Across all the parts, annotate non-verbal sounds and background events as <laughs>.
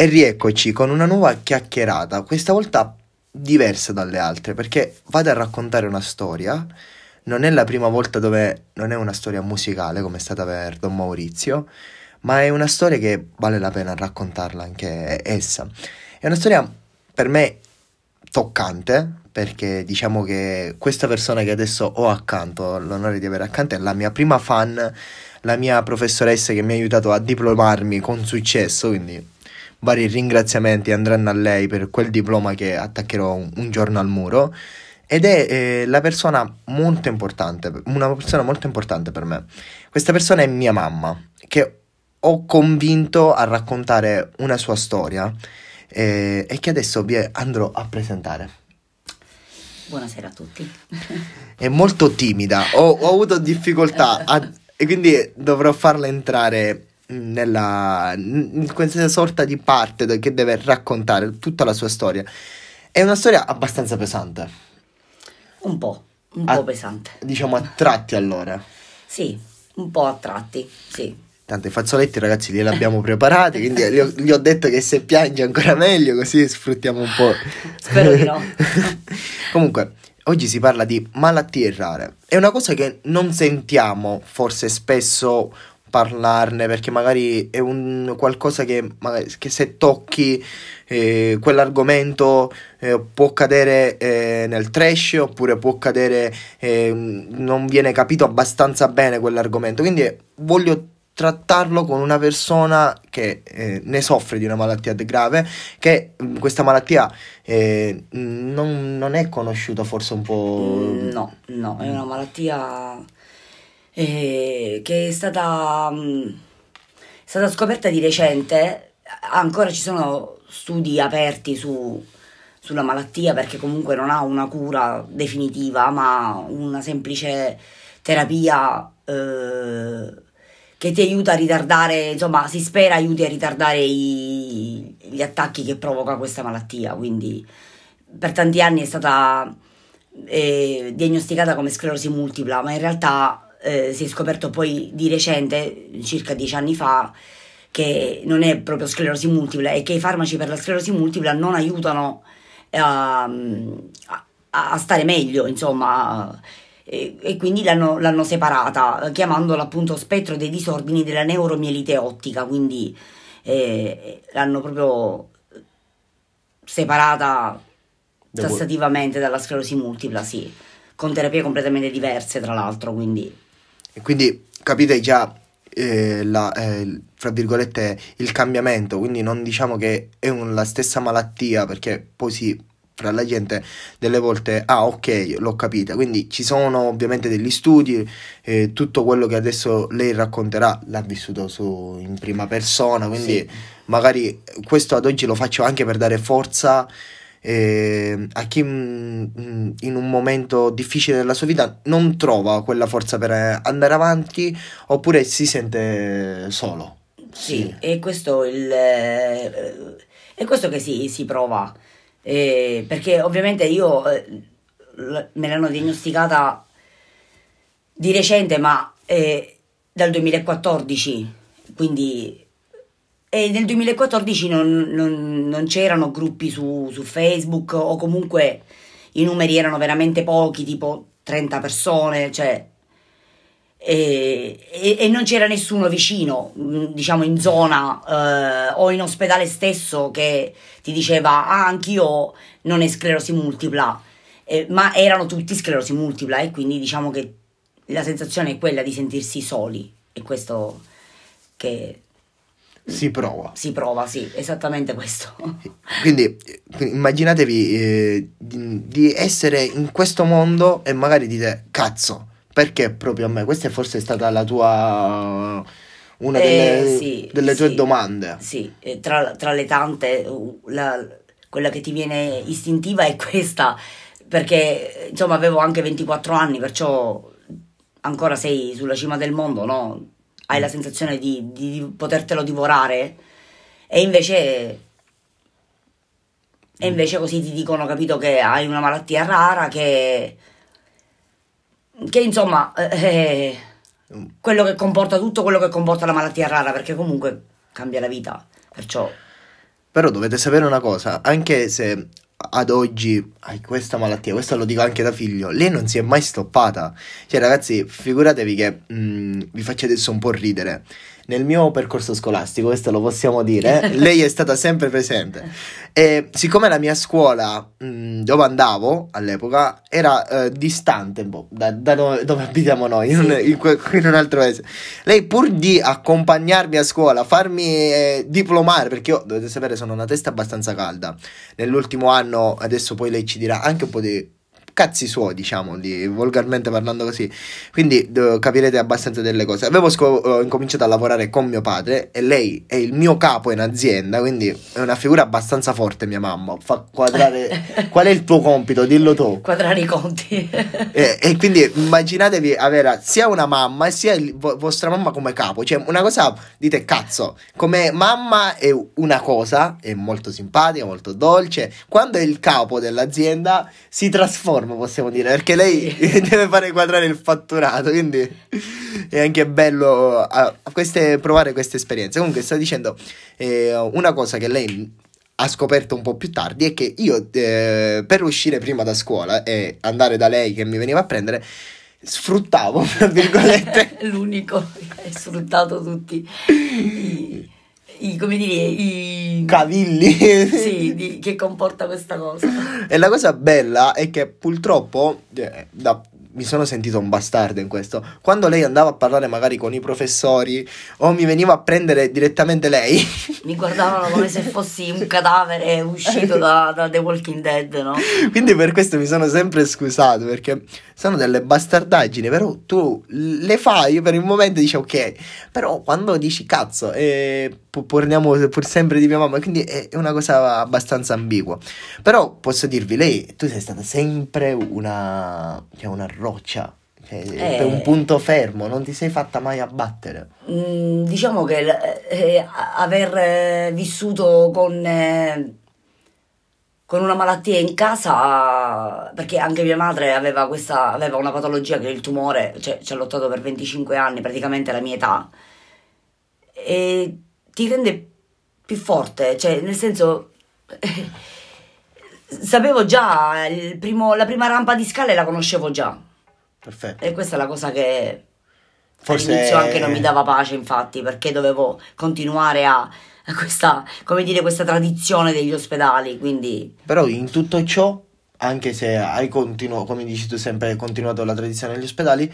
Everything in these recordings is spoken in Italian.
E rieccoci con una nuova chiacchierata, questa volta diversa dalle altre, perché vado a raccontare una storia. Non è la prima volta dove non è una storia musicale come è stata per Don Maurizio, ma è una storia che vale la pena raccontarla anche essa. È una storia per me toccante, perché diciamo che questa persona che adesso ho accanto, l'onore di avere accanto, è la mia prima fan, la mia professoressa che mi ha aiutato a diplomarmi con successo, quindi vari ringraziamenti andranno a lei per quel diploma che attaccherò un, un giorno al muro. Ed è eh, la persona molto importante, una persona molto importante per me. Questa persona è mia mamma, che ho convinto a raccontare una sua storia eh, e che adesso vi andrò a presentare. Buonasera a tutti. È molto timida, ho, ho avuto difficoltà a, e quindi dovrò farla entrare nella, in questa sorta di parte che deve raccontare tutta la sua storia. È una storia abbastanza pesante. Un po', un a, po' pesante. Diciamo a tratti allora. Sì, un po' a tratti, sì. Tanto i fazzoletti ragazzi li abbiamo preparati, quindi gli ho, gli ho, detto che se piange ancora meglio, così sfruttiamo un po'. <laughs> Spero di no. <laughs> Comunque, oggi si parla di malattie rare. È una cosa che non sentiamo forse spesso parlarne perché magari è un qualcosa che, che se tocchi eh, quell'argomento eh, può cadere eh, nel trash oppure può cadere eh, non viene capito abbastanza bene quell'argomento. Quindi voglio trattarlo con una persona che eh, ne soffre di una malattia grave, che mm, questa malattia eh, non, non, è conosciuta forse un po'... No, no, è una malattia eh, che è stata, mh, è stata scoperta di recente, ancora ci sono studi aperti su, sulla malattia perché comunque non ha una cura definitiva, ma una semplice terapia eh, che ti aiuta a ritardare, insomma, si spera aiuti a ritardare i, gli attacchi che provoca questa malattia. Quindi per tanti anni è stata eh, diagnosticata come sclerosi multipla, ma in realtà eh, si è scoperto poi di recente, circa dieci anni fa, che non è proprio sclerosi multipla e che i farmaci per la sclerosi multipla non aiutano a, a, a stare meglio, insomma, e, e quindi l'hanno, l'hanno, separata, chiamandola appunto spettro dei disordini della neuromielite ottica, quindi eh, l'hanno proprio separata tassativamente dalla sclerosi multipla, sì, con terapie completamente diverse tra l'altro, quindi... E quindi capite già eh, la, eh, fra virgolette il cambiamento, quindi non diciamo che è un, la stessa malattia perché poi si fra la gente delle volte ah ok l'ho capita quindi ci sono ovviamente degli studi eh, tutto quello che adesso lei racconterà l'ha vissuto su, in prima persona. Quindi sì. magari questo ad oggi lo faccio anche per dare forza eh, a chi mh, mm, mm, in un momento difficile della sua vita non trova quella forza per andare avanti oppure si sente solo. Sì, sì. è questo il... Eh, è questo che si, si prova, eh, perché ovviamente io eh, me l'hanno diagnosticata di recente, ma eh, dal 2014, quindi e nel 2014 non, non, non c'erano gruppi su, su, Facebook o comunque i numeri erano veramente pochi, tipo 30 persone, cioè, e, e, e non c'era nessuno vicino, mm, diciamo in zona eh, o in ospedale stesso che ti diceva ah anch'io non è sclerosi multipla, eh, ma erano tutti sclerosi multipla e quindi diciamo che la sensazione è quella di sentirsi soli e questo che si prova. Si prova, sì, esattamente questo. <laughs> Quindi immaginatevi eh, di, di, essere in questo mondo e magari dite, cazzo, perché proprio a me? Questa è forse stata la tua... una delle, eh, sì, delle tue sì, domande. Sì, tra, tra le tante, la, quella che ti viene istintiva è questa, perché insomma avevo anche 24 anni, perciò ancora sei sulla cima del mondo, no? Hai la sensazione di, di potertelo divorare? E invece e invece così ti dicono, capito, che hai una malattia rara, che, che insomma, eh, quello che comporta tutto quello che comporta la malattia rara, perché comunque cambia la vita, perciò... Però dovete sapere una cosa, anche se ad oggi hai questa malattia, questo lo dico anche da figlio, lei non si è mai stoppata. Cioè ragazzi, figuratevi che mh, vi faccio adesso un po' ridere nel mio percorso scolastico, questo lo possiamo dire, <laughs> lei è stata sempre presente. E siccome la mia scuola mh, dove andavo all'epoca era eh, distante boh, da, da dove, dove, abitiamo noi, in, un, in, in, un altro paese, lei pur di accompagnarmi a scuola, farmi eh, diplomare, perché io dovete sapere sono una testa abbastanza calda, nell'ultimo anno, adesso poi lei ci dirà anche un po' di cazzi suoi, diciamo, di, volgarmente parlando così. Quindi d- capirete abbastanza delle cose. Avevo sco- ho incominciato a lavorare con mio padre e lei è il mio capo in azienda, quindi è una figura abbastanza forte mia mamma. Fa quadrare <laughs> Qual è il tuo compito? Dillo tu. Quadrare i conti. <laughs> e, e, quindi immaginatevi avere sia una mamma sia il, vo- vostra mamma come capo, cioè una cosa dite cazzo, come mamma è una cosa, è molto simpatica, molto dolce, quando è il capo dell'azienda si trasforma fermo, possiamo dire, perché lei <laughs> deve fare quadrare il fatturato, quindi è anche bello a, a queste, provare queste esperienze. Comunque, sto dicendo eh, una cosa che lei ha scoperto un po' più tardi è che io eh, per uscire prima da scuola e andare da lei che mi veniva a prendere sfruttavo, <laughs> tra virgolette. <laughs> L'unico che hai sfruttato tutti i, i, come dire, i cavilli sì, di, che comporta questa cosa. E la cosa bella è che purtroppo, eh, da mi sono sentito un bastardo in questo. Quando lei andava a parlare magari con i professori o mi veniva a prendere direttamente lei, <laughs> mi guardavano come se fossi un cadavere uscito da, da, The Walking Dead, no? Quindi per questo mi sono sempre scusato perché sono delle bastardaggini, però tu le fai per il momento dici ok, però quando dici cazzo, eh, parliamo pur sempre di mia mamma, quindi è una cosa abbastanza ambigua. Però posso dirvi, lei, tu sei stata sempre una, cioè una roccia, cioè, eh, un punto fermo, non ti sei fatta mai abbattere. Mm, diciamo che eh, aver eh, vissuto con, eh, con una malattia in casa, perché anche mia madre aveva, questa, aveva una patologia che è il tumore, cioè ci ha lottato per 25 anni, praticamente la mia età, e ti rende più forte, cioè nel senso... <laughs> sapevo già, primo, la prima rampa di scale la conoscevo già Perfetto. E questa è la cosa che Forse... all'inizio anche non mi dava pace, infatti, perché dovevo continuare a, questa, come dire, questa tradizione degli ospedali, quindi... Però in tutto ciò, anche se hai continuato, come dici tu sempre, hai continuato la tradizione degli ospedali,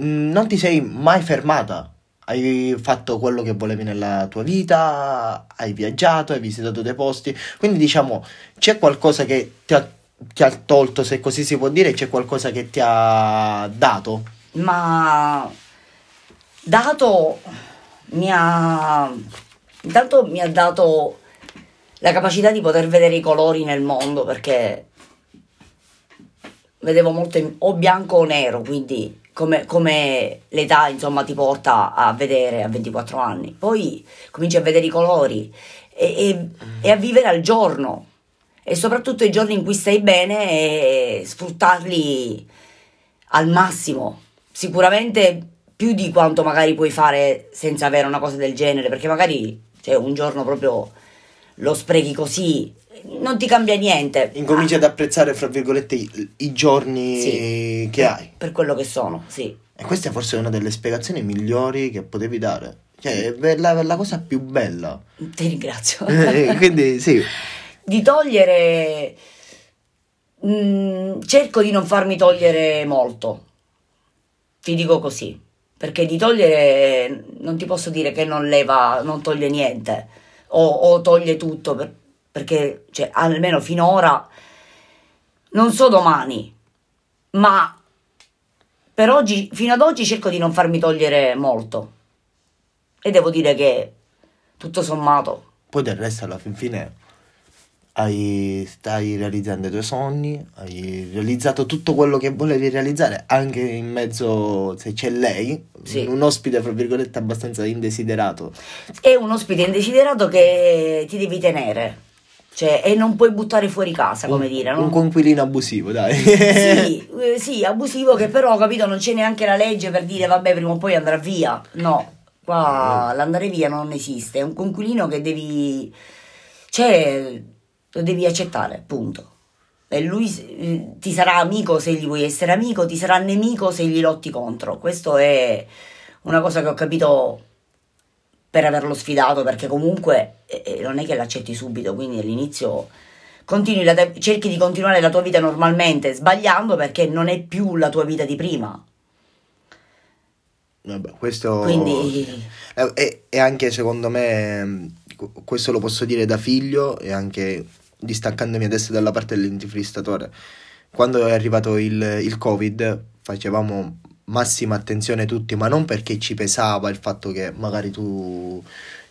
mm, non ti sei mai fermata. Hai fatto quello che volevi nella tua vita, hai viaggiato, hai visitato dei posti, quindi diciamo c'è qualcosa che ti ha ti ha tolto, se così si può dire, c'è qualcosa che ti ha dato? Ma dato mi ha intanto mi ha dato la capacità di poter vedere i colori nel mondo perché vedevo molto o bianco o nero, quindi come, come, l'età insomma ti porta a vedere a 24 anni. Poi cominci a vedere i colori e, e, e a vivere al giorno e soprattutto i giorni in cui stai bene e sfruttarli al massimo. Sicuramente più di quanto magari puoi fare senza avere una cosa del genere, perché magari cioè, un giorno proprio lo sprechi così, non ti cambia niente. Incominci ah. ad apprezzare, fra virgolette, i, i giorni sì, che hai. Per quello che sono, sì. E questa è forse una delle spiegazioni migliori che potevi dare. Cioè, è la, la cosa più bella. Ti ringrazio. Quindi, sì <laughs> di togliere... Mh, mm, cerco di non farmi togliere molto, ti dico così, perché di togliere non ti posso dire che non leva, non toglie niente o, o toglie tutto, per, perché cioè, almeno finora non so domani, ma per oggi, fino ad oggi cerco di non farmi togliere molto e devo dire che tutto sommato. Poi del resto alla fin fine hai, stai realizzando i tuoi sogni, hai realizzato tutto quello che volevi realizzare, anche in mezzo, se c'è lei, sì. un ospite, fra virgolette, abbastanza indesiderato. È un ospite indesiderato che ti devi tenere. Cioè, e non puoi buttare fuori casa, come un, dire, no? Un conquilino abusivo, dai. sì, eh, sì, abusivo che però, capito, non c'è neanche la legge per dire, vabbè, prima o poi andrà via. No, qua mm. l'andare via non esiste. È un conquilino che devi Cioè, lo devi accettare, punto. E lui eh, ti sarà amico se gli vuoi essere amico, ti sarà nemico se gli lotti contro. Questo è una cosa che ho capito per averlo sfidato, perché comunque eh, eh non è che l'accetti subito, quindi all'inizio continui la, cerchi di continuare la tua vita normalmente, sbagliando perché non è più la tua vita di prima. Vabbè, questo Quindi... è, è anche secondo me, questo lo posso dire da figlio e anche distaccandomi adesso dalla parte dell'intifristatore. Quando è arrivato il, il Covid facevamo massima attenzione tutti, ma non perché ci pesava il fatto che magari tu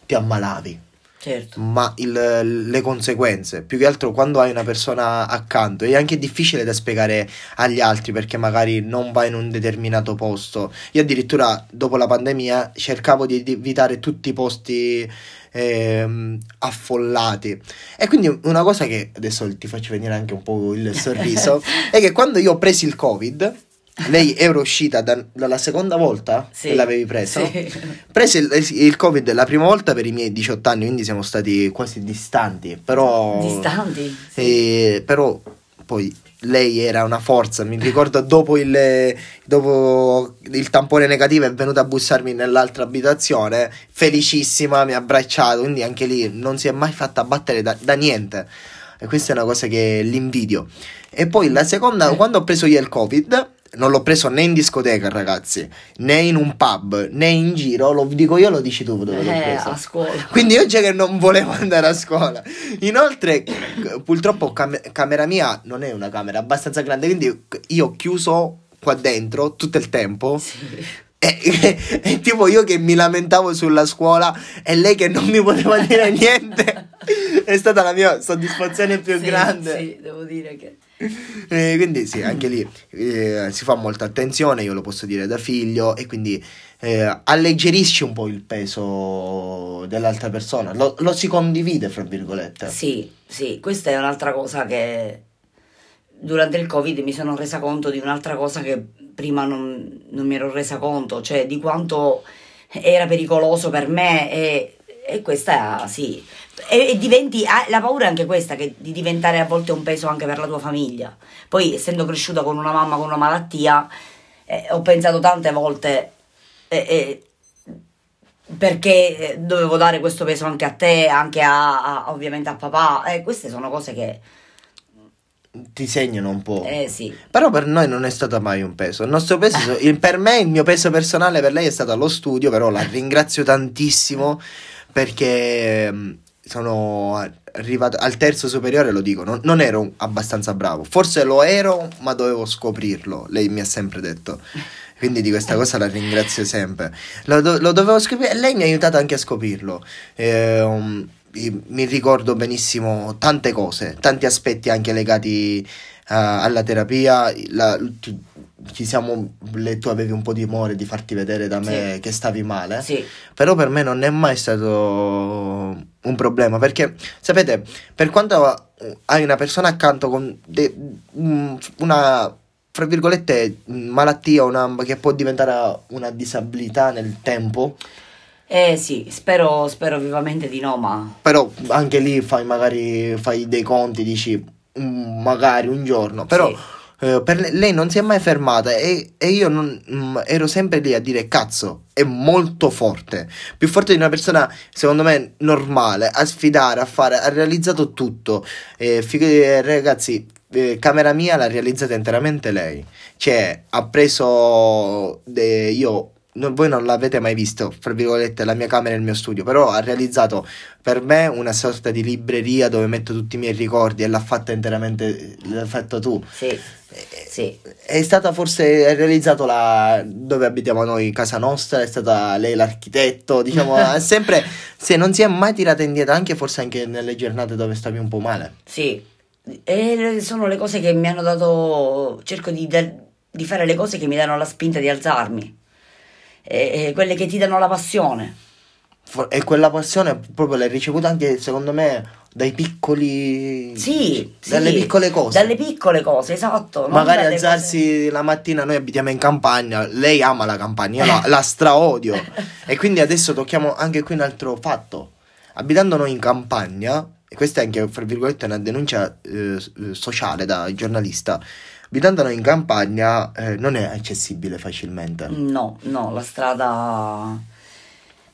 ti ammalavi, Certo. ma il- le conseguenze. Più che altro quando hai una persona accanto è anche difficile da spiegare agli altri perché magari non va in un determinato posto. Io addirittura dopo la pandemia cercavo di evitare tutti i posti ehm, affollati. E quindi una cosa che adesso ti faccio venire anche un po' il sorriso <laughs> è che quando io ho preso il Covid, lei era uscita da- dalla seconda volta Sì. che l'avevi preso. Sì. <laughs> Prese il, il Covid la prima volta per i miei 18 anni, quindi siamo stati quasi distanti, però... Distanti. Sì. eh, però poi lei era una forza, mi ricordo dopo il, dopo il tampone negativo è venuta a bussarmi nell'altra abitazione, felicissima, mi ha abbracciato, quindi anche lì non si è mai fatta battere da, da niente. E questa è una cosa che l'invidio. E poi la seconda, Eh. quando ho preso io il Covid, non l'ho preso né in discoteca, ragazzi, né in un pub, né in giro, lo dico io, lo dici tu dove l'ho Eh, preso. a scuola. Quindi io già che non volevo andare a scuola. Inoltre, purtroppo, cam- camera mia non è una camera abbastanza grande, quindi io ho chiuso qua dentro tutto il tempo. Sì. E, e- e tipo io che mi lamentavo sulla scuola e lei che non mi poteva dire niente. <laughs> È stata la mia soddisfazione più Sì, grande. Sì, devo dire che... Eh, quindi sì, anche lì eh, si fa molta attenzione, io lo posso dire da figlio, e quindi eh, alleggerisci un po' il peso dell'altra persona, lo, lo si condivide, fra virgolette. Sì, sì, questa è un'altra cosa che durante il Covid mi sono resa conto di un'altra cosa che prima non, non mi ero resa conto, cioè di quanto era pericoloso per me e, e questa sì. E, e diventi, ah, la paura è anche questa, che di diventare a volte un peso anche per la tua famiglia. Poi essendo cresciuta con una mamma con una malattia, eh, ho pensato tante volte... eh, eh, perché eh, dovevo dare questo peso anche a te, anche a, a- ovviamente a papà. E queste sono cose che, Ti segnano un po'. eh sì, Però per noi non è stato mai un peso. Il nostro peso, il- per me, il mio peso personale per lei è stato lo studio, però la ringrazio tantissimo perché ehm, sono arrivato al terzo superiore, lo dico, non, non ero abbastanza bravo. Forse lo ero, ma dovevo scoprirlo, lei mi ha sempre detto. Quindi di questa cosa la ringrazio sempre. Lo, lo dovevo scoprire e lei mi ha aiutato anche a scoprirlo. I- mi ricordo benissimo tante cose, tanti aspetti anche legati eh, alla terapia. La- ci siamo, le- tu avevi un po' di timore di farti vedere da me Sì. che stavi male. sì, Però per me non è mai stato un problema perché, sapete, per quanto hai una persona accanto con de- un- una, fra virgolette, malattia una, che può diventare una disabilità nel tempo, eh sì, spero, spero vivamente di no, ma però anche lì fai magari fai dei conti, dici "Mm, magari un giorno, però... Sì. Eh, per le- lei non si è mai fermata e, e io non, mm, ero sempre lì a dire cazzo, è molto forte, più forte di una persona secondo me normale, a sfidare, a fare, ha realizzato tutto. Eh, fig- eh, ragazzi, eh, camera mia l'ha realizzata interamente lei, cioè ha preso, io, non- voi non l'avete mai visto, fra virgolette, la mia camera e il mio studio, però ha realizzato per me una sorta di libreria dove metto tutti i miei ricordi e l'ha fatta interamente, l'hai fatto tu. sì, sì, È stata forse è realizzato la, dove abitiamo noi, casa nostra, è stata lei l'architetto, diciamo, <laughs> sempre, se non si è mai tirata indietro, anche forse anche nelle giornate dove stavi un po' male. sì. E sono le cose che mi hanno dato, cerco di, di fare le cose che mi danno la spinta di alzarmi, e, e quelle che ti danno la passione. E quella passione proprio l'hai ricevuta anche, secondo me, dai piccoli... Sì, dalle sì, piccole cose. Dalle piccole cose, esatto. Magari alzarsi la mattina, noi abitiamo in campagna, lei ama la campagna, io la, la straodio. <laughs> e quindi adesso tocchiamo anche qui un altro fatto. Abitando noi in campagna, e questa è anche, fra virgolette, una denuncia eh, sociale da giornalista, abitando in campagna eh, non è accessibile facilmente. No, no, la strada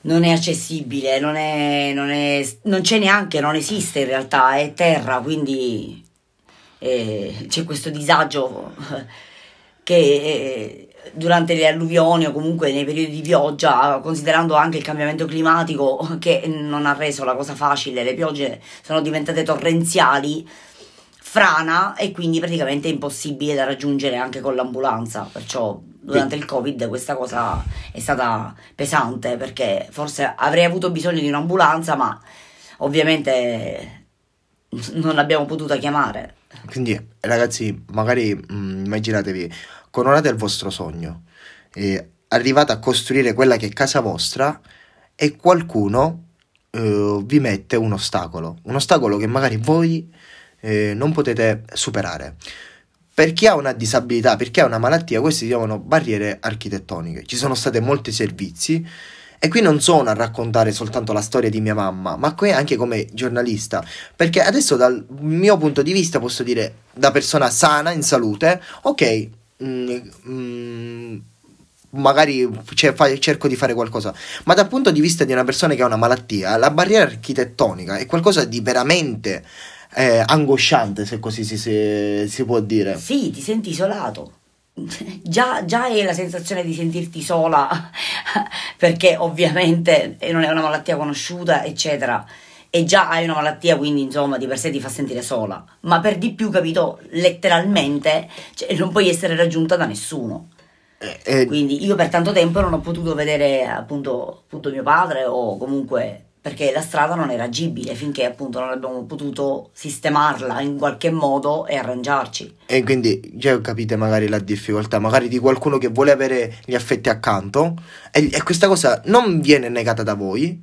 non è accessibile, non, è, non, è, non c'è neanche, non esiste in realtà, è terra, quindi eh, c'è questo disagio <laughs> che eh, durante le alluvioni o comunque nei periodi di pioggia, considerando anche il cambiamento climatico che non ha reso la cosa facile, le piogge sono diventate torrenziali, frana e quindi praticamente è impossibile da raggiungere anche con l'ambulanza, perciò durante il covid questa cosa è stata pesante perché forse avrei avuto bisogno di un'ambulanza ma ovviamente non l'abbiamo potuta chiamare. Quindi ragazzi magari mh, mm, immaginatevi coronate il vostro sogno e arrivate a costruire quella che è casa vostra e qualcuno eh, vi mette un ostacolo. Un ostacolo che magari voi eh, non potete superare per chi ha una disabilità, per chi ha una malattia, queste si chiamano barriere architettoniche. Ci sono stati molti servizi e qui non sono a raccontare soltanto la storia di mia mamma, ma qui anche come giornalista, perché adesso dal mio punto di vista posso dire da persona sana, in salute, ok, mm, mm, magari cerco di fare qualcosa, ma dal punto di vista di una persona che ha una malattia, la barriera architettonica è qualcosa di veramente eh, angosciante, se così si, si, si, può dire. Sì, ti senti isolato. Già, già è la sensazione di sentirti sola, perché ovviamente non è una malattia conosciuta, eccetera. E già hai una malattia, quindi insomma di per sé ti fa sentire sola. Ma per di più, capito, letteralmente cioè, non puoi essere raggiunta da nessuno. Eh, eh, quindi io per tanto tempo non ho potuto vedere appunto, appunto mio padre o comunque perché la strada non era agibile finché appunto non abbiamo potuto sistemarla in qualche modo e arrangiarci. E quindi già capite magari la difficoltà, magari di qualcuno che vuole avere gli affetti accanto e, e questa cosa non viene negata da voi,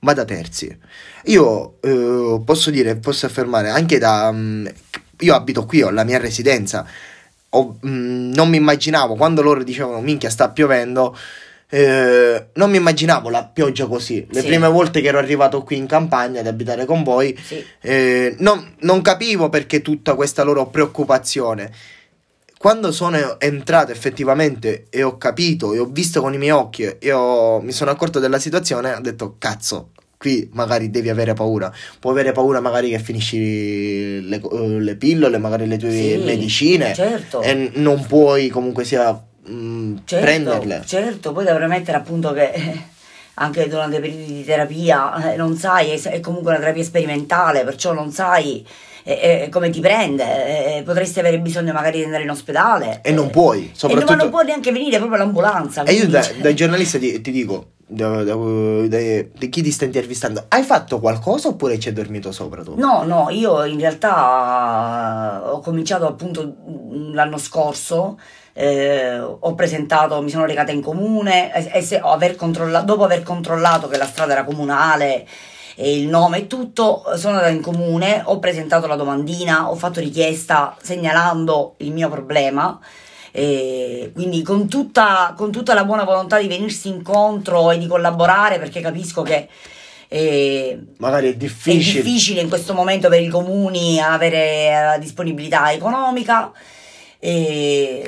ma da terzi. Io eh, posso dire, posso affermare anche da... Um, io abito qui, ho la mia residenza, ho, um, non mi immaginavo quando loro dicevano minchia sta piovendo eh, non mi immaginavo la pioggia così. Le sì. prime volte che ero arrivato qui in campagna ad abitare con voi, sì. eh, non, non, capivo perché tutta questa loro preoccupazione. Quando sono entrato effettivamente e ho capito e ho visto con i miei occhi e ho, mi sono accorto della situazione, ho detto cazzo, qui magari devi avere paura. Puoi avere paura magari che finisci le, le pillole, magari le tue sì, medicine certo. e non puoi comunque sia mm, certo, prenderle. Certo, poi dovrei mettere appunto che eh, anche durante i periodi di terapia eh, non sai, è, è, comunque una terapia sperimentale, perciò non sai eh, eh come ti prende, eh, potresti avere bisogno magari di andare in ospedale. E non puoi, soprattutto... E non, non può neanche venire proprio l'ambulanza. E io da, da giornalista ti, ti dico, da, da, da, chi ti sta intervistando, hai fatto qualcosa oppure ci hai dormito sopra tu? No, no, io in realtà ho cominciato appunto l'anno scorso eh, ho presentato, mi sono recata in comune e, e se, aver dopo aver controllato che la strada era comunale e il nome e tutto, sono andata in comune, ho presentato la domandina, ho fatto richiesta segnalando il mio problema. E quindi con tutta, con tutta, la buona volontà di venirsi incontro e di collaborare perché capisco che eh, magari è difficile. è difficile in questo momento per i comuni avere la disponibilità economica e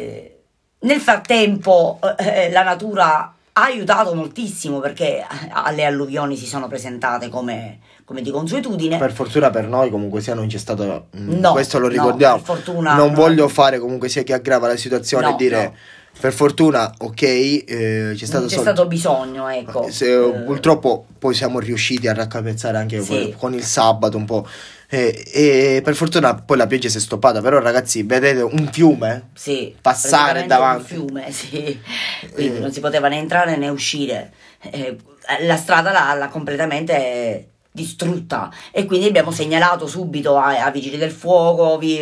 nel frattempo eh, la natura ha aiutato moltissimo perché alle alluvioni si sono presentate come, come, di consuetudine. Per fortuna per noi comunque sia non c'è stato... Mm, no, questo lo ricordiamo. No, per fortuna, non no. voglio fare comunque sia chi aggrava la situazione no, e dire... Per fortuna, ok, eh, c'è stato, c'è stato bisogno, ecco. Se, eh. Purtroppo poi siamo riusciti a raccapezzare anche sì. con il sabato un po' E, e, per fortuna poi la pioggia si è stoppata, però ragazzi vedete un fiume sì, passare davanti. Un fiume, <laughs> sì. Quindi eh. non si poteva né entrare né uscire. Eh, la strada l'ha, l'ha, completamente distrutta e quindi abbiamo segnalato subito a, a vigili del fuoco, vi,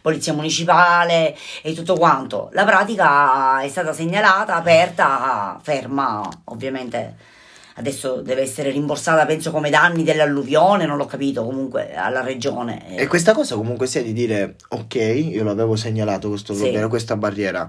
polizia municipale e tutto quanto. La pratica è stata segnalata, aperta, ferma ovviamente adesso deve essere rimborsata, penso, come danni dell'alluvione, non l'ho capito comunque alla regione. E questa cosa comunque sia di dire, ok, io l'avevo segnalato questo sì. problema, questa barriera.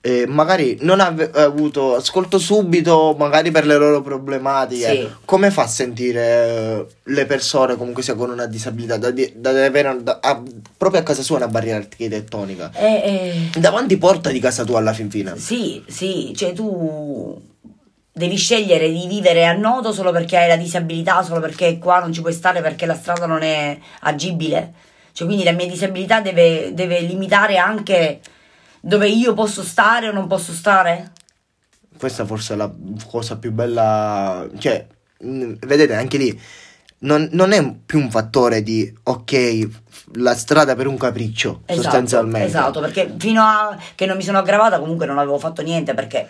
e magari non ha avuto ascolto subito, magari per le loro problematiche. Sì. Come fa a sentire eh, le persone comunque sia con una disabilità da, da avere da- a- proprio a casa sua una barriera architettonica? E, e- Davanti porta di casa tua alla fin fine. Sì, sì, cioè tu devi scegliere di vivere a nodo solo perché hai la disabilità, solo perché qua non ci puoi stare perché la strada non è agibile. Cioè, quindi la mia disabilità deve, deve limitare anche dove io posso stare o non posso stare. Questa forse è la cosa più bella. Cioè, mh, vedete, anche lì non, non è più un fattore di ok, la strada per un capriccio, Esatto, sostanzialmente. Esatto, perché fino a che non mi sono aggravata comunque non avevo fatto niente perché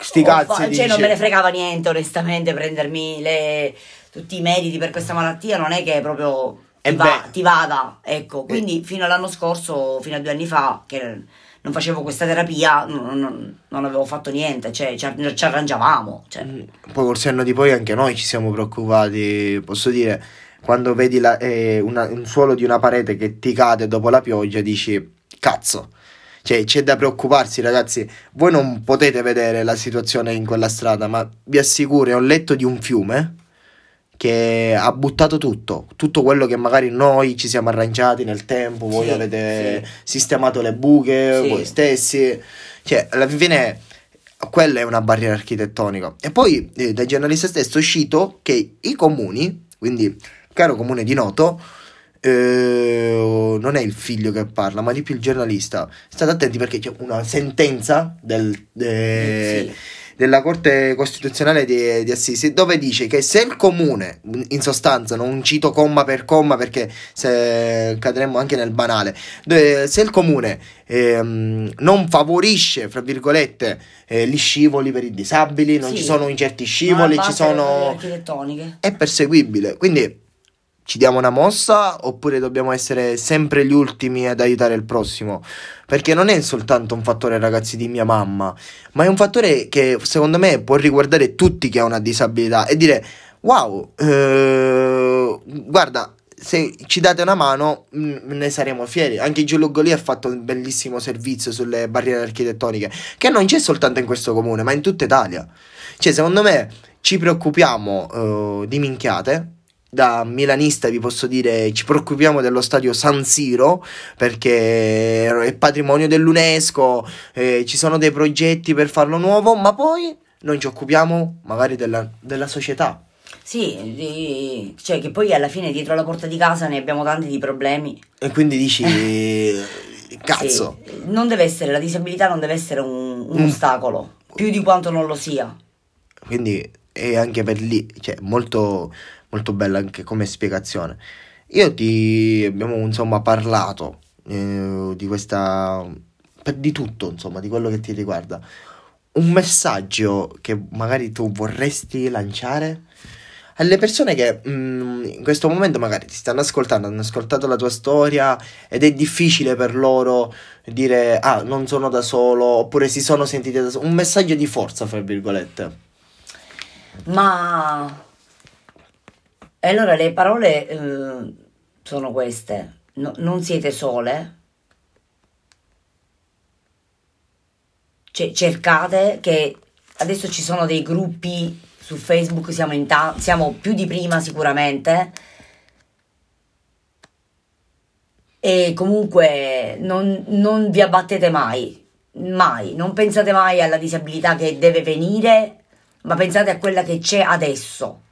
Sti Ho cazzi, fa- dici. cioè non me ne fregava niente onestamente prendermi le- tutti i meriti per questa malattia non è che proprio ti, Eh va- beh. Eh. ti vada ecco quindi fino all'anno scorso fino a due anni fa che non facevo questa terapia non, non- non avevo fatto niente cioè ci, ci arrangiavamo cioè. Mm, Poi col senno di poi anche noi ci siamo preoccupati, posso dire, quando vedi la- eh, una- un suolo di una parete che ti cade dopo la pioggia, dici cazzo. Cioè, c'è da preoccuparsi, ragazzi. Voi non potete vedere la situazione in quella strada, ma vi assicuro, è un letto di un fiume che ha buttato tutto, tutto quello che magari noi ci siamo arrangiati nel tempo, voi Sì, avete sì. sistemato le buche, Sì. voi stessi. Cioè, alla fine quella è una barriera architettonica. E poi eh, dai giornalisti stesso è uscito che i comuni, quindi caro comune di Noto, eh, non è il figlio che parla, ma di più il giornalista. State attenti perché c'è una sentenza del, eh, Sì. della Corte Costituzionale di, di Assisi dove dice che se il comune, in sostanza, non cito comma per comma perché se cadremmo anche nel banale, se il comune ehm, non favorisce, fra virgolette, eh, gli scivoli per i disabili, non Sì. ci sono in certi scivoli, ci sono... è perseguibile, quindi ci diamo una mossa oppure dobbiamo essere sempre gli ultimi ad aiutare il prossimo? Perché non è soltanto un fattore, ragazzi, di mia mamma, ma è un fattore che secondo me può riguardare tutti che ha una disabilità e dire: Wow, eh, guarda, se ci date una mano mm, ne saremo fieri. Anche Giulio Goli ha fatto un bellissimo servizio sulle barriere architettoniche, che non c'è soltanto in questo comune, ma in tutta Italia. Cioè, secondo me ci preoccupiamo eh, di minchiate. Da milanista vi posso dire ci preoccupiamo dello stadio San Siro perché è patrimonio dell'UNESCO, eh, ci sono dei progetti per farlo nuovo, ma poi non ci occupiamo magari della, della società. sì di- cioè che poi alla fine dietro la porta di casa ne abbiamo tanti di problemi E quindi dici, <laughs> cazzo, Sì, non deve essere, la disabilità non deve essere un, un Mm. ostacolo, più di quanto non lo sia. quindi è anche per lì, cioè molto, molto bella anche come spiegazione. Io ti abbiamo insomma parlato eh, di questa, per di tutto insomma, di quello che ti riguarda. Un messaggio che magari tu vorresti lanciare alle persone che mm, in questo momento magari ti stanno ascoltando, hanno ascoltato la tua storia ed è difficile per loro dire ah non sono da solo oppure si sono sentiti da solo. Un messaggio di forza, fra virgolette. Ma e allora le parole eh, sono queste: No- non siete sole. Ce- cercate che adesso ci sono dei gruppi su Facebook, siamo, in ta- siamo più di prima sicuramente. E comunque non, non vi abbattete mai, mai, non pensate mai alla disabilità che deve venire, ma pensate a quella che c'è adesso.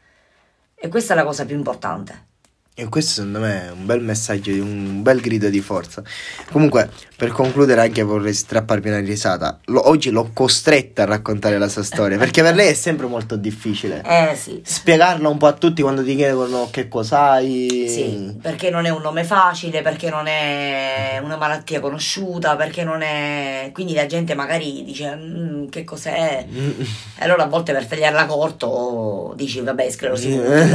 E questa è la cosa più importante. E questo secondo me è un bel messaggio, un bel grido di forza. Comunque, per concludere, anche vorrei strapparmi una risata. Lo- oggi l'ho costretta a raccontare la sua storia, perché per lei è sempre molto difficile. <laughs> Eh sì, Spiegarla un po' a tutti quando ti chiedono che cos'hai. sì, perché non è un nome facile, perché non è una malattia conosciuta, perché non è... Quindi la gente magari dice "Mm, che cos'è? <laughs> E allora a volte per tagliarla corto dici vabbè sclerosi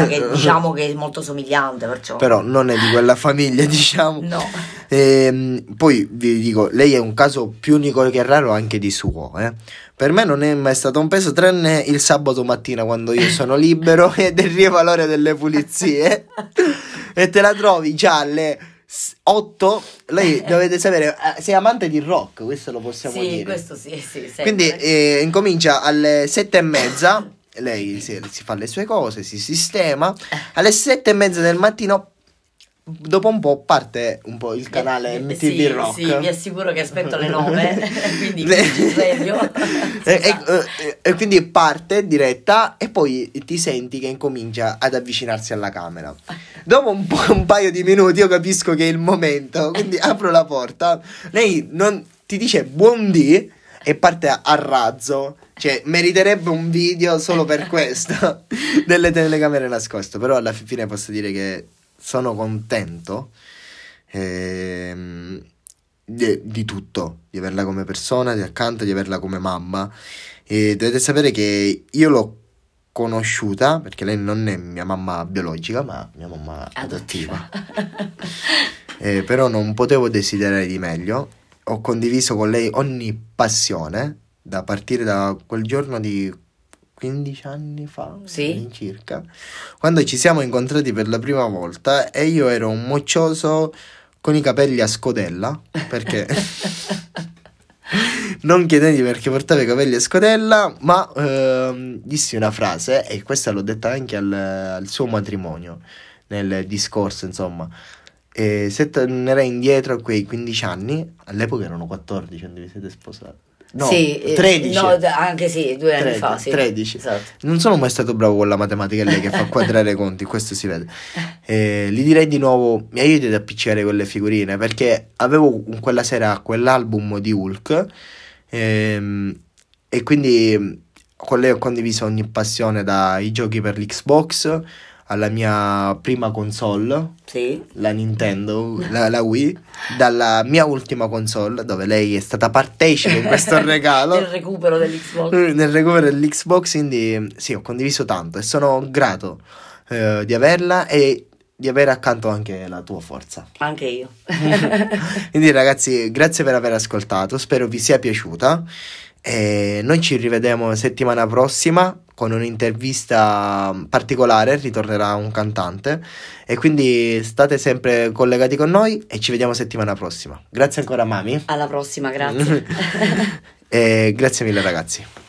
che diciamo che è molto somigliante, perciò... Però non è di quella famiglia, <laughs> diciamo. No. Ehm, poi vi dico, lei è un caso più unico che raro anche di suo. eh. Per me non è mai stato un peso, tranne il sabato mattina quando io sono libero <laughs> ed arriva l'ora delle pulizie <laughs> e te la trovi già alle 8, lei dovete sapere, eh, sei amante di rock, questo lo possiamo sì, dire. questo sì, sì. sempre. Quindi eh, incomincia alle sette e mezza, lei si, si fa le sue cose, si sistema, alle sette e mezza del mattino, dopo un po' parte un po' il canale Eh, MTV sì, Rock. Sì, vi assicuro che aspetto alle 9, <laughs> <laughs> quindi Le- sveglio. <laughs> e, e- e- quindi parte diretta e poi ti senti che incomincia ad avvicinarsi alla camera. Dopo un, po', un paio di minuti io capisco che è il momento, quindi apro la porta, lei non ti dice buon dì e parte a, a razzo. Cioè, meriterebbe un video solo per questo <laughs> delle telecamere nascoste. Però alla fine posso dire che sono contento ehm, di, di tutto, di averla come persona, di accanto, di averla come mamma. E dovete sapere che io l'ho conosciuta perché lei non è mia mamma biologica, ma mia mamma adottiva. <laughs> Eh, però non potevo desiderare di meglio. Ho condiviso con lei ogni passione da partire da quel giorno di 15 anni fa, Sì. all'incirca, quando ci siamo incontrati per la prima volta e io ero un moccioso con i capelli a scodella, perché <laughs> non chiedete perché portava i capelli a scodella, ma ehm, dissi una frase e questa l'ho detta anche al, al suo matrimonio, nel discorso, insomma. E se tornerei indietro a quei 15 anni, all'epoca erano 14 quando vi siete sposati. No, sì, eh, 13. no, anche sì, due anni 13, fa. Sì. 13. Esatto. Non sono mai stato bravo con la matematica, lei che fa quadrare i conti, questo si vede. Eh, gli direi di nuovo, mi aiuti ad appiccicare quelle figurine, perché avevo quella sera quell'album di Hulk ehm, e quindi con lei ho condiviso ogni passione dai giochi per l'Xbox alla mia prima console, Sì. la Nintendo, la, la Wii, dalla mia ultima console, dove lei è stata partecipe in questo <laughs> regalo Il recupero dell'Xbox. nel recupero dell'Xbox, quindi sì, ho condiviso tanto e sono grato eh, di averla e di avere accanto anche la tua forza. Anche io. <laughs> Quindi ragazzi, grazie per aver ascoltato, spero vi sia piaciuta e noi ci rivediamo settimana prossima con un'intervista particolare, ritornerà un cantante e quindi state sempre collegati con noi e ci vediamo settimana prossima. Grazie ancora Mami Alla prossima, grazie. <laughs> grazie mille ragazzi.